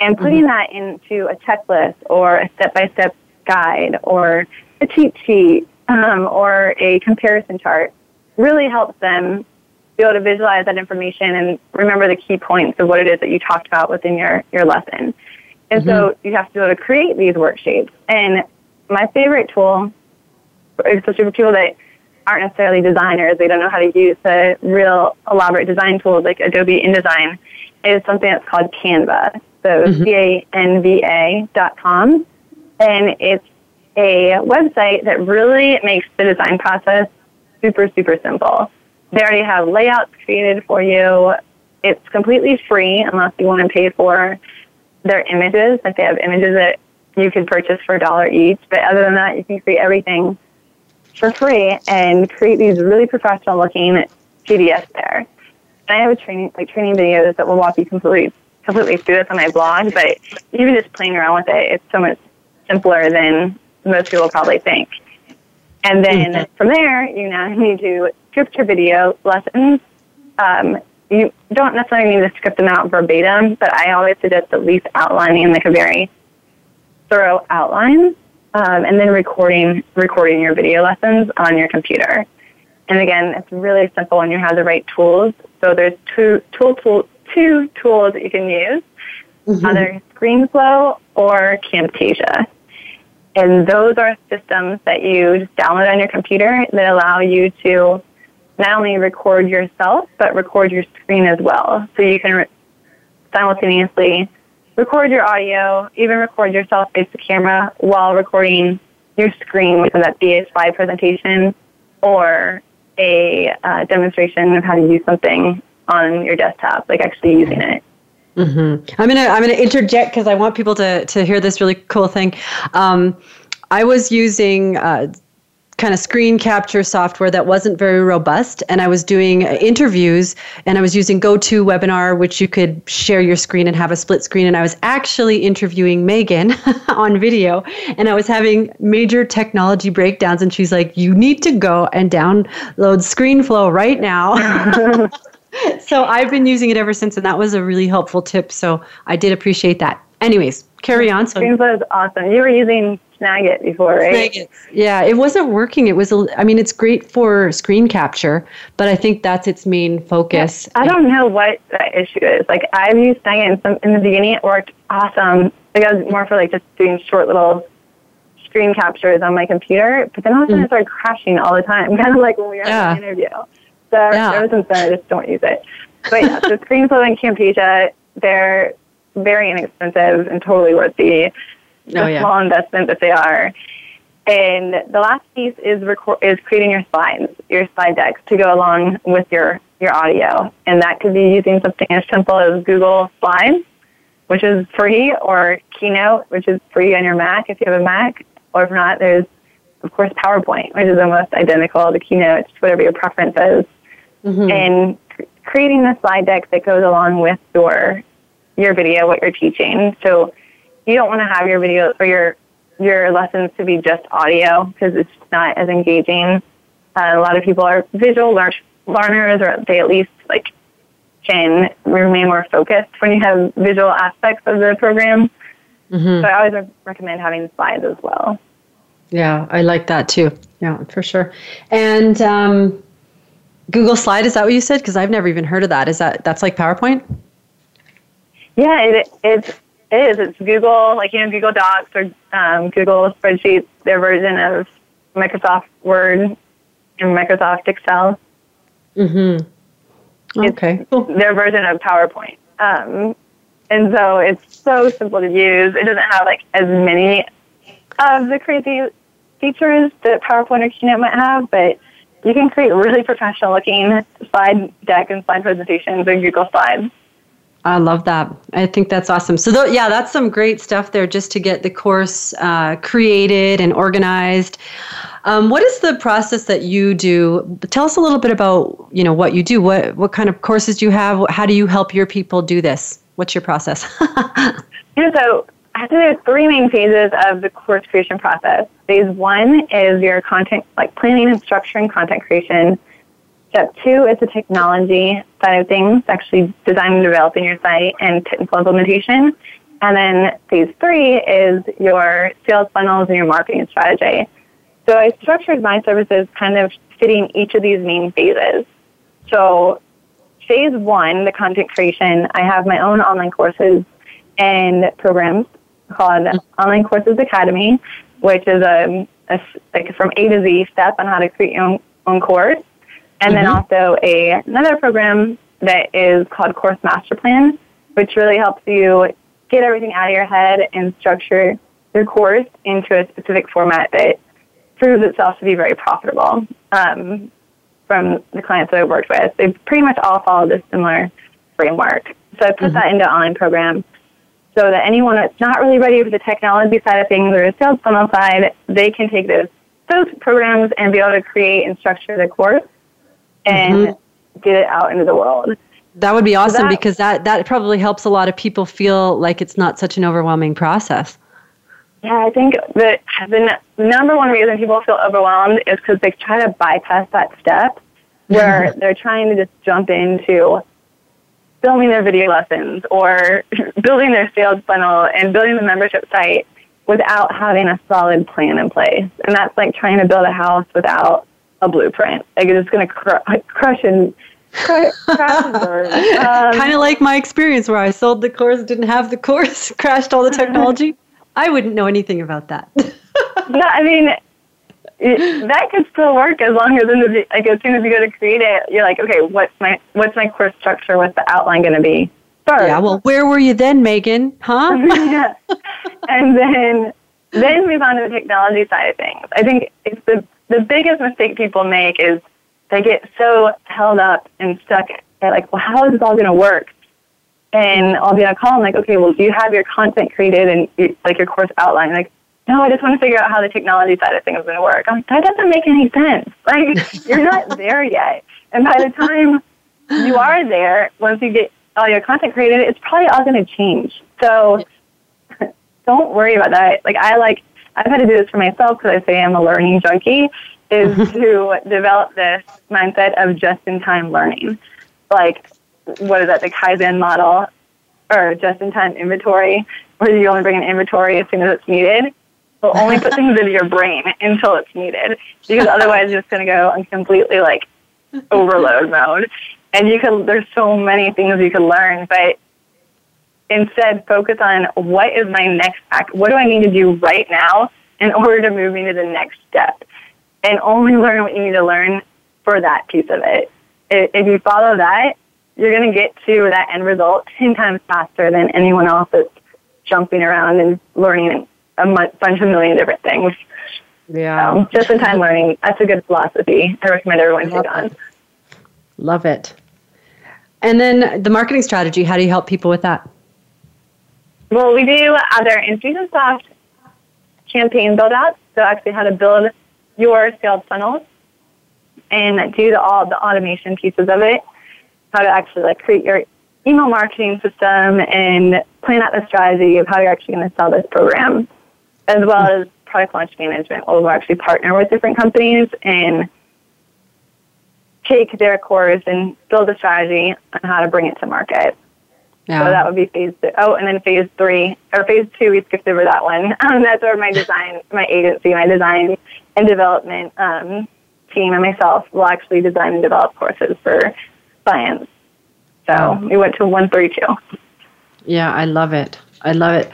Speaker 3: And putting mm-hmm. that into a checklist or a step-by-step guide or a cheat sheet um, or a comparison chart really helps them be able to visualize that information and remember the key points of what it is that you talked about within your, your lesson. And mm-hmm. so you have to be able to create these worksheets. And my favorite tool, especially for people that aren't necessarily designers, they don't know how to use the real elaborate design tools like Adobe InDesign, is something that's called Canva. So mm-hmm. C-A-N-V-A dot com. And it's a website that really makes the design process super, super simple. They already have layouts created for you. It's completely free unless you want to pay for their images. Like they have images that you can purchase for a dollar each. But other than that, you can create everything for free and create these really professional looking PDFs there. And I have a training like training videos that will walk you completely completely through this on my blog, but even just playing around with it, it's so much simpler than most people probably think. And then mm-hmm. from there, you now need to script your video lessons. Um, you don't necessarily need to script them out verbatim, but I always suggest at least outlining like a very thorough outline, um, and then recording recording your video lessons on your computer. And again, it's really simple when you have the right tools. So there's two tool, tool two tools that you can use, mm-hmm. either ScreenFlow or Camtasia. And those are systems that you just download on your computer that allow you to not only record yourself, but record your screen as well. So you can re- simultaneously record your audio, even record yourself face the camera while recording your screen, whether that be a slide presentation or a uh, demonstration of how to use something on your desktop, like actually using it.
Speaker 2: Mm-hmm. I'm gonna I'm gonna interject because I want people to to hear this really cool thing. Um, I was using uh, kind of screen capture software that wasn't very robust. And I was doing interviews and I was using GoToWebinar, which you could share your screen and have a split screen. And I was actually interviewing Megan on video and I was having major technology breakdowns. And she's like, You need to go and download ScreenFlow right now. so I've been using it ever since. And that was a really helpful tip. So I did appreciate that. Anyways, carry on.
Speaker 3: So ScreenFlow is awesome. You were using Snagit before, right? Snagit.
Speaker 2: Yeah, it wasn't working. It was, a, I mean, it's great for screen capture, but I think that's its main focus.
Speaker 3: I don't know what the issue is. Like, I've used Snagit in, some, in the beginning, it worked awesome. Like, I was more for like just doing short little screen captures on my computer, but then all of a sudden mm. it started crashing all the time, kind of like when we were yeah. in the interview. So yeah. ever since then, I just don't use it. But yeah, so ScreenFlow and Camtasia, they're very inexpensive and totally worth the oh, yeah. small investment that they are. And the last piece is record, is creating your slides, your slide decks to go along with your, your audio. And that could be using something as simple as Google Slides, which is free, or Keynote, which is free on your Mac if you have a Mac. Or if not, there's, of course, PowerPoint, which is almost identical to Keynote, whatever your preference is. Mm-hmm. And creating the slide deck that goes along with your your video, what you're teaching. So you don't want to have your video or your your lessons to be just audio because it's not as engaging. Uh, a lot of people are visual learners, or they at least like can remain more focused when you have visual aspects of the program. Mm-hmm. So I always recommend having slides as well.
Speaker 2: Yeah, I like that too. Yeah, for sure. And um, Google Slide is that what you said? Because I've never even heard of that. Is that that's like PowerPoint?
Speaker 3: Yeah, it, it's it is. It's Google, like you know, Google Docs or um, Google Spreadsheets. Their version of Microsoft Word and Microsoft Excel.
Speaker 2: Mm-hmm. Okay.
Speaker 3: Their version of PowerPoint. Um, and so it's so simple to use. It doesn't have like as many of the crazy features that PowerPoint or Keynote might have, but you can create really professional looking slide deck and slide presentations in Google Slides.
Speaker 2: I love that. I think that's awesome. So, th- yeah, that's some great stuff there just to get the course uh, created and organized. Um, what is the process that you do? Tell us a little bit about you know what you do. What what kind of courses do you have? How do you help your people do this? What's your process?
Speaker 3: yeah, so I think there's three main phases of the course creation process. Phase one is your content, like planning and structuring content creation. Step two is the technology side of things, actually designing and developing your site and technical implementation. And then phase three is your sales funnels and your marketing strategy. So I structured my services kind of fitting each of these main phases. So phase one, the content creation, I have my own online courses and programs called Online Courses Academy, which is a, a like from A to Z step on how to create your own, own course. And mm-hmm. then also a, another program that is called Course Master Plan, which really helps you get everything out of your head and structure your course into a specific format that proves itself to be very profitable. Um, from the clients that I've worked with, they pretty much all follow this similar framework. So I put mm-hmm. that into an online program so that anyone that's not really ready for the technology side of things or the sales funnel side, they can take those those programs and be able to create and structure the course and mm-hmm. get it out into the world.
Speaker 2: That would be awesome so that, because that, that probably helps a lot of people feel like it's not such an overwhelming process.
Speaker 3: Yeah, I think that the number one reason people feel overwhelmed is because they try to bypass that step where they're trying to just jump into filming their video lessons or building their sales funnel and building the membership site without having a solid plan in place. And that's like trying to build a house without a blueprint. Like it's going to cr- crush and crash and burn.
Speaker 2: Um, kind of like my experience where I sold the course, didn't have the course, crashed all the technology. I wouldn't know anything about that.
Speaker 3: no, I mean, it, that could still work as long as the, like as soon as you go to create it, you're like, okay, what's my what's my course structure? What's the outline going to be?
Speaker 2: First. Yeah. Well, where were you then, Megan? Huh?
Speaker 3: yeah. And then then move on to the technology side of things. I think it's the the biggest mistake people make is they get so held up and stuck at like, well, how is this all going to work? And I'll be on a call. I'm like, okay, well, do you have your content created and like your course outline? Like, no, I just want to figure out how the technology side of things is going to work. I'm like, that doesn't make any sense. Like, you're not there yet. And by the time you are there, once you get all your content created, it's probably all going to change. So don't worry about that. Like, I like, I've had to do this for myself because I say I'm a learning junkie, is to develop this mindset of just-in-time learning. Like, what is that, the Kaizen model or just-in-time inventory, where you only bring an inventory as soon as it's needed will only put things into your brain until it's needed because otherwise you're just going to go on completely like overload mode. And you can, there's so many things you can learn, but instead focus on what is my next act? What do I need to do right now in order to move me to the next step? And only learn what you need to learn for that piece of it. If you follow that, you're going to get to that end result 10 times faster than anyone else that's jumping around and learning a bunch of million different things.
Speaker 2: Yeah.
Speaker 3: So just in time learning, that's a good philosophy. I recommend everyone take on.
Speaker 2: Love it. And then the marketing strategy, how do you help people with that?
Speaker 3: Well, we do other Infusionsoft campaign build outs. So actually how to build your sales funnels and do the, all the automation pieces of it. How to actually like create your email marketing system and plan out the strategy of how you're actually going to sell this program as well as product launch management, where we'll actually partner with different companies and take their course and build a strategy on how to bring it to market. Yeah. So that would be phase two. Oh, and then phase three or phase two, we skipped over that one. Um, that's where my design, my agency, my design and development um, team and myself will actually design and develop courses for clients. So we went to one, three, two.
Speaker 2: Yeah, I love it. I love it.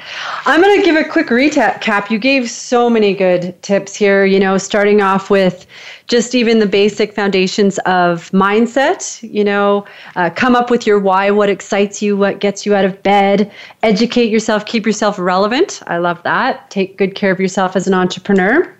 Speaker 2: I'm going to give a quick recap. You gave so many good tips here, you know, starting off with just even the basic foundations of mindset, you know, uh, come up with your why, what excites you, what gets you out of bed, educate yourself, keep yourself relevant. I love that. Take good care of yourself as an entrepreneur.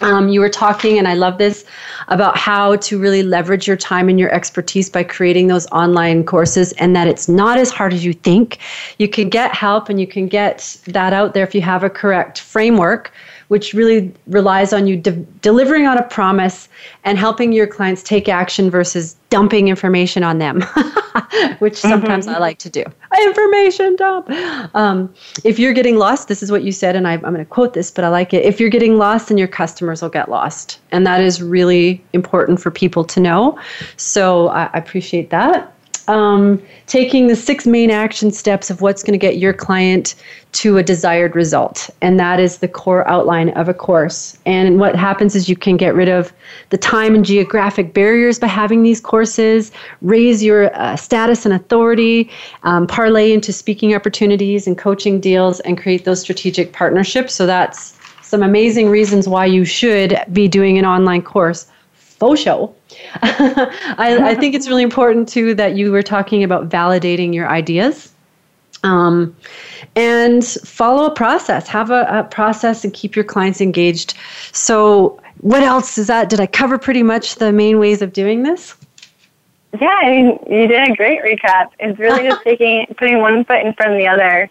Speaker 2: Um, you were talking, and I love this, about how to really leverage your time and your expertise by creating those online courses, and that it's not as hard as you think. You can get help and you can get that out there if you have a correct framework which really relies on you de- delivering on a promise and helping your clients take action versus dumping information on them, which sometimes mm-hmm. I like to do. Information dump. Um, if you're getting lost, this is what you said, and I, I'm going to quote this, but I like it. If you're getting lost, then your customers will get lost. And that is really important for people to know. So I, I appreciate that um, taking the six main action steps of what's going to get your client to a desired result. And that is the core outline of a course. And what happens is you can get rid of the time and geographic barriers by having these courses, raise your uh, status and authority, um, parlay into speaking opportunities and coaching deals, and create those strategic partnerships. So that's some amazing reasons why you should be doing an online course show. I, I, think it's really important too that you were talking about validating your ideas. Um, and follow a process, have a, a process and keep your clients engaged. So, what else is that? Did I cover pretty much the main ways of doing this?
Speaker 3: Yeah, I mean, you did a great recap. It's really just taking, putting one foot in front of the other,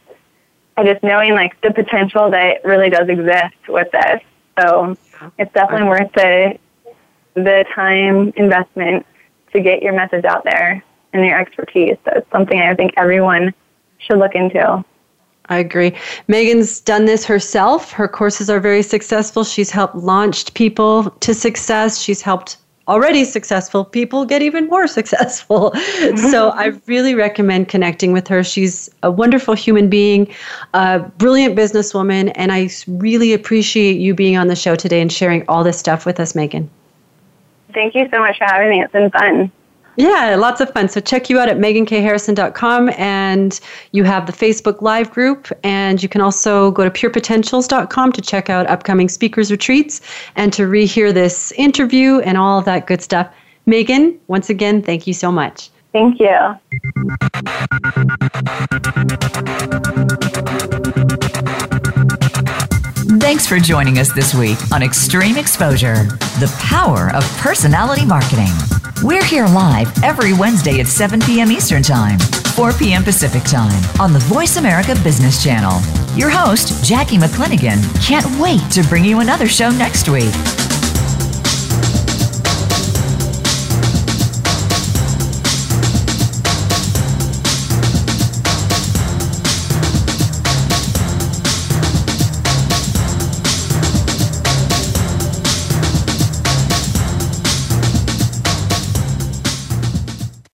Speaker 3: and just knowing like the potential that really does exist with this. So it's definitely worth the the time investment to get your message out there and your expertise. So it's something I think everyone should look into.
Speaker 2: I agree. Megan's done this herself. Her courses are very successful. She's helped launched people to success. She's helped already successful people get even more successful. so I really recommend connecting with her. She's a wonderful human being, a brilliant businesswoman, and I really appreciate you being on the show today and sharing all this stuff with us, Megan.
Speaker 3: Thank you so much for having me. It's been fun.
Speaker 2: Yeah, lots of fun. So check you out at megankharrison.com and you have the Facebook Live group and you can also go to purepotentials.com to check out upcoming speakers retreats and to rehear this interview and all of that good stuff. Megan, once again, thank you so much.
Speaker 3: Thank you.
Speaker 1: Thanks for joining us this week on Extreme Exposure The Power of Personality Marketing. We're here live every Wednesday at 7 p.m. Eastern Time, 4 p.m. Pacific Time on the Voice America Business Channel. Your host, Jackie McClinigan, can't wait to bring you another show next week.